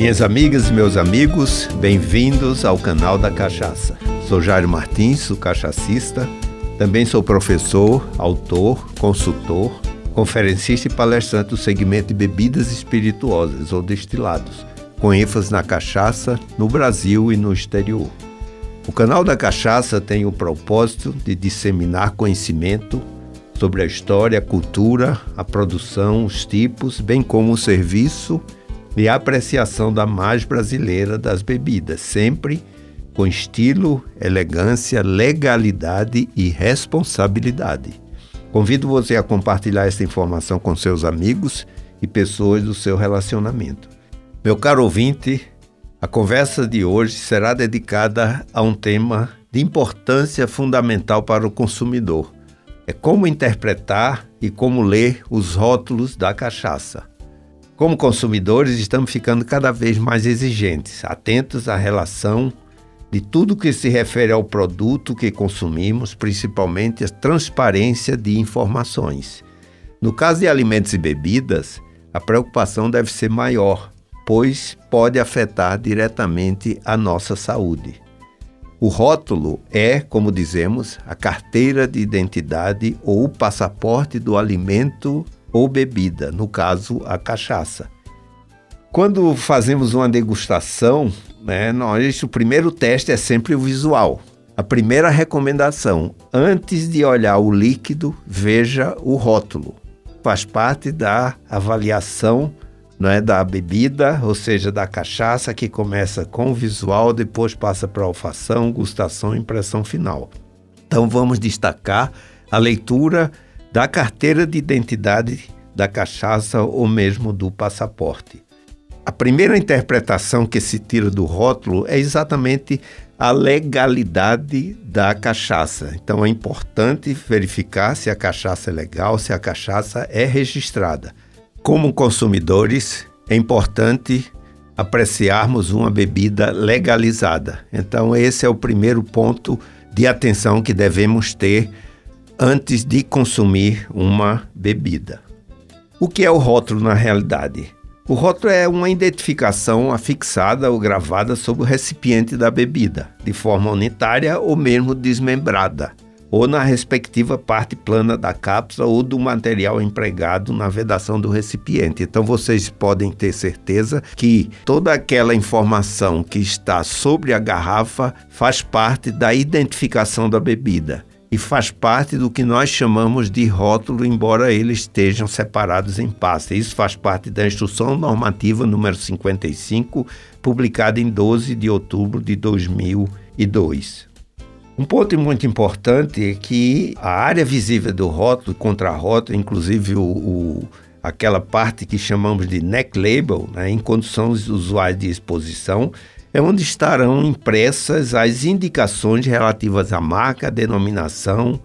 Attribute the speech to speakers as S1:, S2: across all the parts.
S1: Minhas amigas e meus amigos, bem-vindos ao canal da Cachaça. Sou Jairo Martins, o cachacista. Também sou professor, autor, consultor, conferencista e palestrante do segmento de bebidas espirituosas ou destilados, com ênfase na cachaça no Brasil e no exterior. O canal da Cachaça tem o propósito de disseminar conhecimento sobre a história, a cultura, a produção, os tipos, bem como o serviço a apreciação da mais brasileira das bebidas, sempre com estilo, elegância, legalidade e responsabilidade. Convido você a compartilhar essa informação com seus amigos e pessoas do seu relacionamento. Meu caro ouvinte, a conversa de hoje será dedicada a um tema de importância fundamental para o consumidor. É como interpretar e como ler os rótulos da cachaça. Como consumidores, estamos ficando cada vez mais exigentes, atentos à relação de tudo que se refere ao produto que consumimos, principalmente a transparência de informações. No caso de alimentos e bebidas, a preocupação deve ser maior, pois pode afetar diretamente a nossa saúde. O rótulo é, como dizemos, a carteira de identidade ou o passaporte do alimento ou bebida, no caso, a cachaça. Quando fazemos uma degustação, né, nós, o primeiro teste é sempre o visual. A primeira recomendação, antes de olhar o líquido, veja o rótulo. Faz parte da avaliação é da bebida, ou seja, da cachaça, que começa com o visual, depois passa para a olfação, gustação e impressão final. Então vamos destacar a leitura da carteira de identidade da cachaça ou mesmo do passaporte. A primeira interpretação que se tira do rótulo é exatamente a legalidade da cachaça. Então é importante verificar se a cachaça é legal, se a cachaça é registrada. Como consumidores, é importante apreciarmos uma bebida legalizada. Então, esse é o primeiro ponto de atenção que devemos ter antes de consumir uma bebida. O que é o rótulo na realidade? O rótulo é uma identificação afixada ou gravada sobre o recipiente da bebida, de forma unitária ou mesmo desmembrada ou na respectiva parte plana da cápsula ou do material empregado na vedação do recipiente. Então vocês podem ter certeza que toda aquela informação que está sobre a garrafa faz parte da identificação da bebida e faz parte do que nós chamamos de rótulo, embora eles estejam separados em pasta. Isso faz parte da Instrução Normativa número 55, publicada em 12 de outubro de 2002. Um ponto muito importante é que a área visível do rótulo, contra-rótulo, inclusive o, o, aquela parte que chamamos de neck label, né, em condições usuais de exposição, é onde estarão impressas as indicações relativas à marca, denominação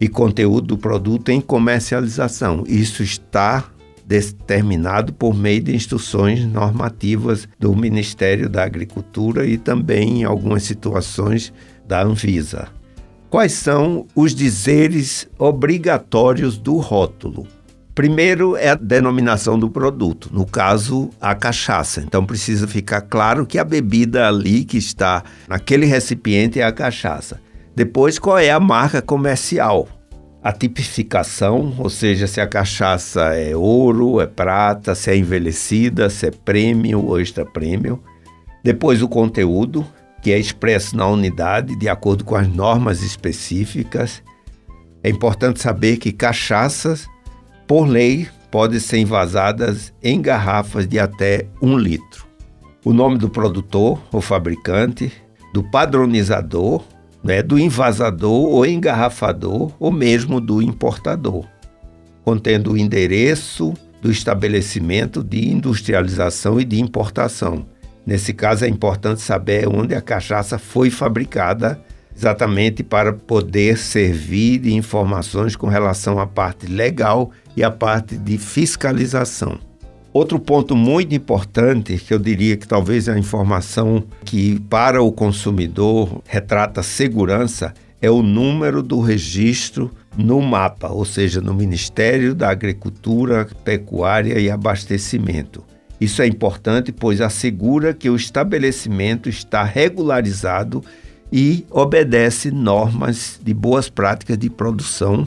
S1: e conteúdo do produto em comercialização. Isso está determinado por meio de instruções normativas do Ministério da Agricultura e também, em algumas situações, da Anvisa. Quais são os dizeres obrigatórios do rótulo? Primeiro é a denominação do produto, no caso, a cachaça. Então precisa ficar claro que a bebida ali que está naquele recipiente é a cachaça. Depois, qual é a marca comercial? A tipificação, ou seja, se a cachaça é ouro, é prata, se é envelhecida, se é premium ou extra premium. Depois, o conteúdo, que é expresso na unidade de acordo com as normas específicas. É importante saber que cachaças, por lei, podem ser envasadas em garrafas de até um litro. O nome do produtor ou fabricante, do padronizador, né, do envasador ou engarrafador, ou mesmo do importador, contendo o endereço do estabelecimento de industrialização e de importação, Nesse caso, é importante saber onde a cachaça foi fabricada, exatamente para poder servir de informações com relação à parte legal e à parte de fiscalização. Outro ponto muito importante, que eu diria que talvez é a informação que para o consumidor retrata segurança, é o número do registro no mapa, ou seja, no Ministério da Agricultura, Pecuária e Abastecimento. Isso é importante, pois assegura que o estabelecimento está regularizado e obedece normas de boas práticas de produção,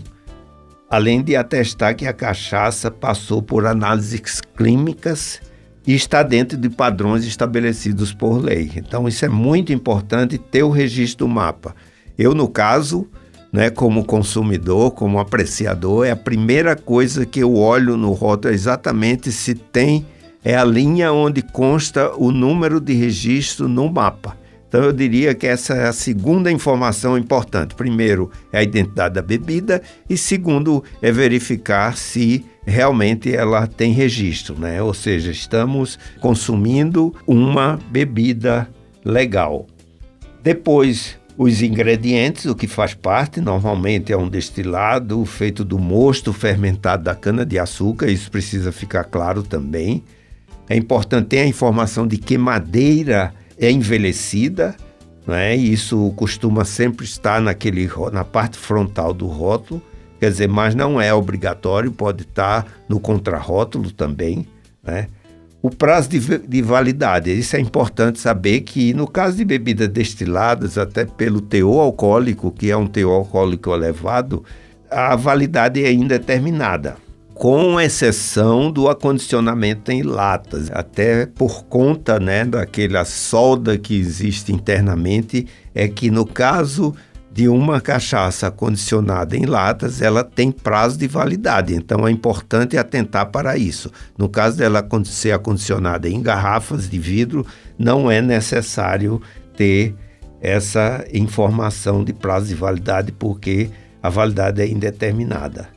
S1: além de atestar que a cachaça passou por análises clínicas e está dentro de padrões estabelecidos por lei. Então, isso é muito importante ter o registro do mapa. Eu, no caso, né, como consumidor, como apreciador, é a primeira coisa que eu olho no rótulo é exatamente se tem é a linha onde consta o número de registro no mapa. Então eu diria que essa é a segunda informação importante. Primeiro é a identidade da bebida e segundo é verificar se realmente ela tem registro, né? Ou seja, estamos consumindo uma bebida legal. Depois os ingredientes, o que faz parte, normalmente é um destilado feito do mosto fermentado da cana de açúcar, isso precisa ficar claro também. É importante ter a informação de que madeira é envelhecida, né? isso costuma sempre estar naquele, na parte frontal do rótulo, quer dizer, mas não é obrigatório, pode estar no contrarótulo também. Né? O prazo de, de, validade, isso é importante saber que no caso de bebidas destiladas, até pelo teor alcoólico, que é um teor alcoólico elevado, a validade é indeterminada com exceção do acondicionamento em latas, até por conta né, daquela solda que existe internamente, é que no caso de uma cachaça acondicionada em latas, ela tem prazo de validade, então é importante atentar para isso. No caso dela ser acondicionada em garrafas de vidro, não é necessário ter essa informação de prazo de validade, porque a validade é indeterminada.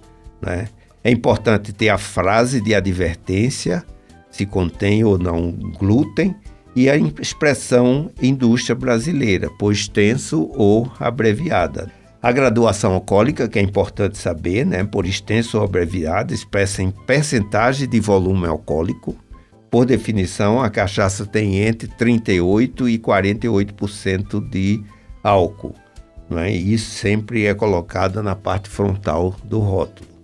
S1: Né? É importante ter a frase de advertência, se contém ou não glúten, e a expressão indústria brasileira, por extenso ou abreviada. A graduação alcoólica, que é importante saber, né, por extenso ou abreviada, expressa em percentagem de volume alcoólico. Por definição, a cachaça tem entre 38% e 48% de álcool. Né? Isso sempre é colocado na parte frontal do rótulo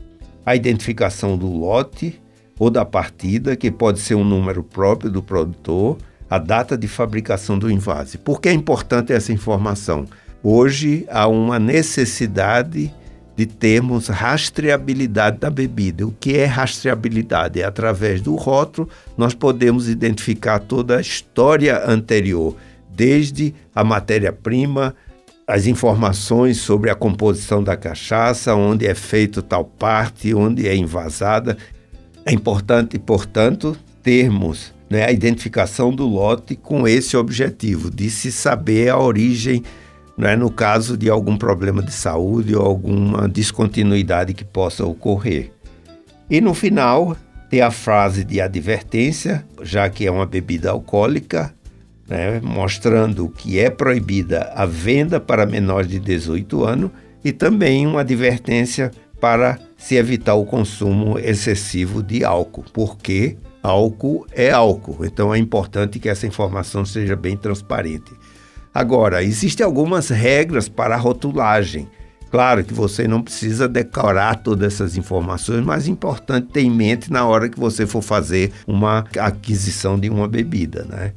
S1: a identificação do lote ou da partida, que pode ser um número próprio do produtor, a data de fabricação do invase. Por que é importante essa informação? Hoje há uma necessidade de termos rastreabilidade da bebida. O que é rastreabilidade? É através do rótulo nós podemos identificar toda a história anterior, desde a matéria-prima, as informações sobre a composição da cachaça, onde é feito tal parte, onde é envasada. É importante, portanto, termos né, a identificação do lote com esse objetivo, de se saber a origem, né, no caso de algum problema de saúde ou alguma descontinuidade que possa ocorrer. E no final, ter a frase de advertência, já que é uma bebida alcoólica, né, mostrando que é proibida a venda para menores de 18 anos e também uma advertência para se evitar o consumo excessivo de álcool, porque álcool é álcool. Então é importante que essa informação seja bem transparente. Agora, existem algumas regras para a rotulagem. Claro que você não precisa decorar todas essas informações, mas é importante ter em mente na hora que você for fazer uma aquisição de uma bebida, né?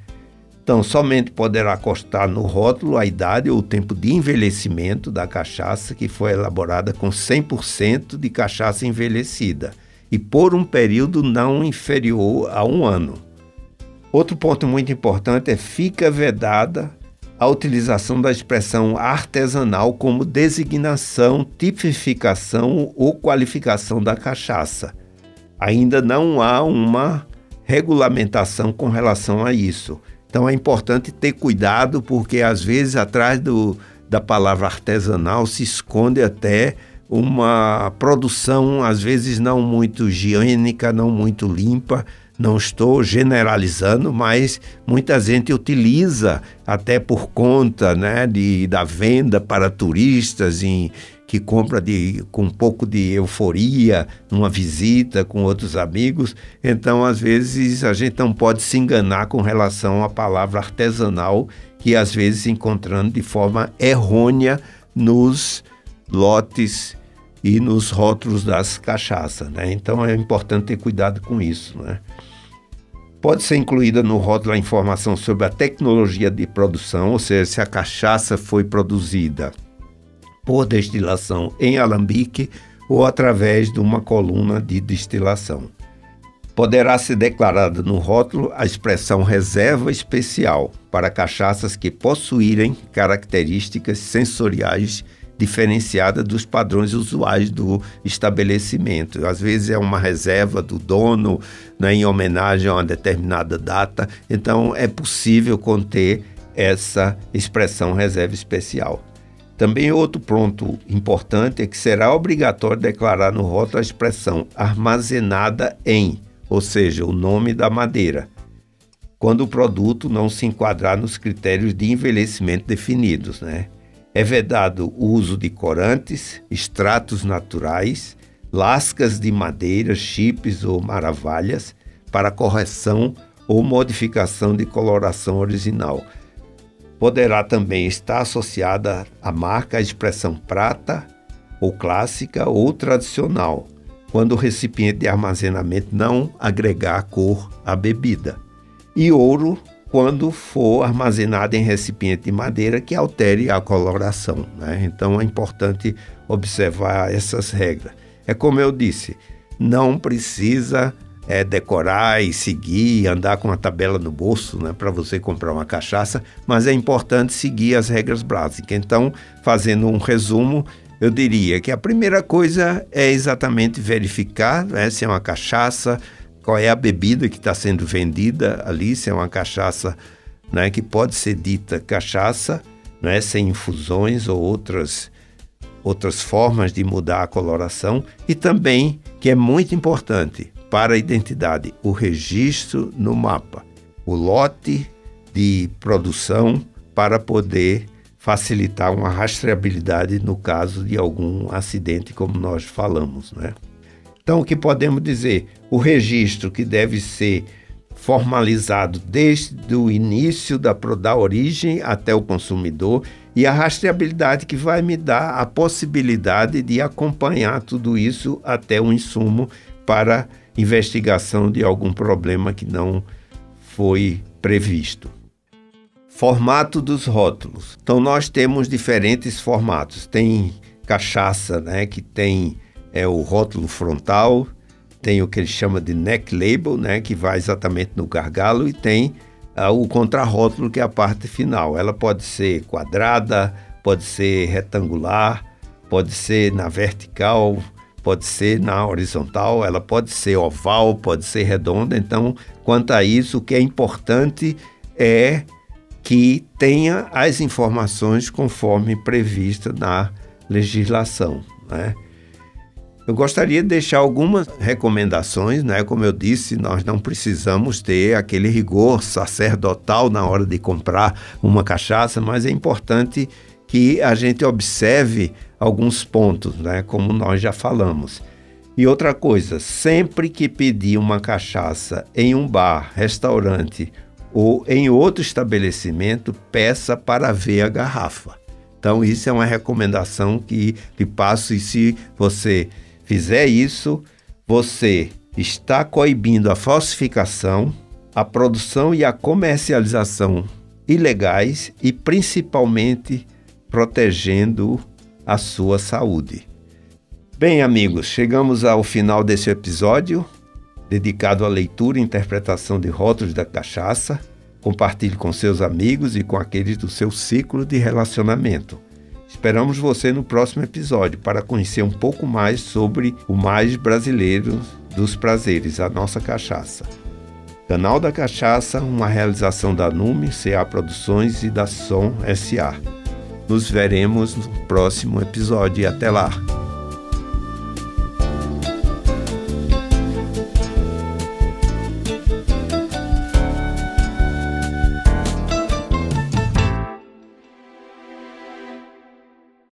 S1: Então, somente poderá constar no rótulo a idade ou o tempo de envelhecimento da cachaça que foi elaborada com 100% de cachaça envelhecida e por um período não inferior a um ano. Outro ponto muito importante é fica vedada a utilização da expressão artesanal como designação, tipificação ou qualificação da cachaça. Ainda não há uma regulamentação com relação a isso. Então é importante ter cuidado, porque às vezes atrás do, da palavra artesanal se esconde até uma produção, às vezes não muito higiênica, não muito limpa. Não estou generalizando, mas muita gente utiliza até por conta né, de, da venda para turistas em, que compra de, com um pouco de euforia numa visita com outros amigos. Então, às vezes, a gente não pode se enganar com relação à palavra artesanal, que às vezes encontrando de forma errônea nos lotes e nos rótulos das cachaças. Né? Então, é importante ter cuidado com isso. Né? Pode ser incluída no rótulo a informação sobre a tecnologia de produção, ou seja, se a cachaça foi produzida por destilação em alambique ou através de uma coluna de destilação. Poderá ser declarada no rótulo a expressão reserva especial para cachaças que possuírem características sensoriais diferenciada dos padrões usuais do estabelecimento. Às vezes é uma reserva do dono né, em homenagem a uma determinada data, então é possível conter essa expressão reserva especial. Também outro ponto importante é que será obrigatório declarar no rótulo a expressão armazenada em, ou seja, o nome da madeira, quando o produto não se enquadrar nos critérios de envelhecimento definidos, né? É vedado o uso de corantes, extratos naturais, lascas de madeira, chips ou maravilhas para correção ou modificação de coloração original. Poderá também estar associada à marca a expressão prata ou clássica ou tradicional, quando o recipiente de armazenamento não agregar cor à bebida. E ouro quando for armazenado em recipiente de madeira que altere a coloração. Né? Então é importante observar essas regras. É como eu disse, não precisa é, decorar e seguir, andar com a tabela no bolso né, para você comprar uma cachaça, mas é importante seguir as regras básicas. Então, fazendo um resumo, eu diria que a primeira coisa é exatamente verificar né, se é uma cachaça, qual é a bebida que está sendo vendida ali, se é uma cachaça né, que pode ser dita cachaça, né, sem infusões ou outras, outras formas de mudar a coloração, e também, que é muito importante para a identidade, o registro no mapa, o lote de produção para poder facilitar uma rastreabilidade no caso de algum acidente, como nós falamos, né? Então, o que podemos dizer? O registro que deve ser formalizado desde o início da, da origem até o consumidor e a rastreabilidade que vai me dar a possibilidade de acompanhar tudo isso até o insumo para investigação de algum problema que não foi previsto. Formato dos rótulos. Então nós temos diferentes formatos. Tem cachaça, né, que tem é o rótulo frontal, tem o que ele chama de neck label, né, que vai exatamente no gargalo, e tem uh, o contrarótulo, que é a parte final. Ela pode ser quadrada, pode ser retangular, pode ser na vertical, pode ser na horizontal, ela pode ser oval, pode ser redonda. Então, quanto a isso, o que é importante é que tenha as informações conforme prevista na legislação. Né? Eu gostaria de deixar algumas recomendações, né? Como eu disse, nós não precisamos ter aquele rigor sacerdotal na hora de comprar uma cachaça, mas é importante que a gente observe alguns pontos, né? Como nós já falamos. E outra coisa, sempre que pedir uma cachaça em um bar, restaurante ou em outro estabelecimento, peça para ver a garrafa. Então, isso é uma recomendação que lhe passo e se você fizer isso, você está coibindo a falsificação, a produção e a comercialização ilegais e principalmente protegendo a sua saúde. Bem, amigos, chegamos ao final desse episódio dedicado à leitura e interpretação de rótulos da cachaça. Compartilhe com seus amigos e com aqueles do seu ciclo de relacionamento. Esperamos você no próximo episódio para conhecer um pouco mais sobre o mais brasileiro dos prazeres, a nossa cachaça. Canal da Cachaça, uma realização da Nume, CA Produções e da Som SA. Nos veremos no próximo episódio e até lá!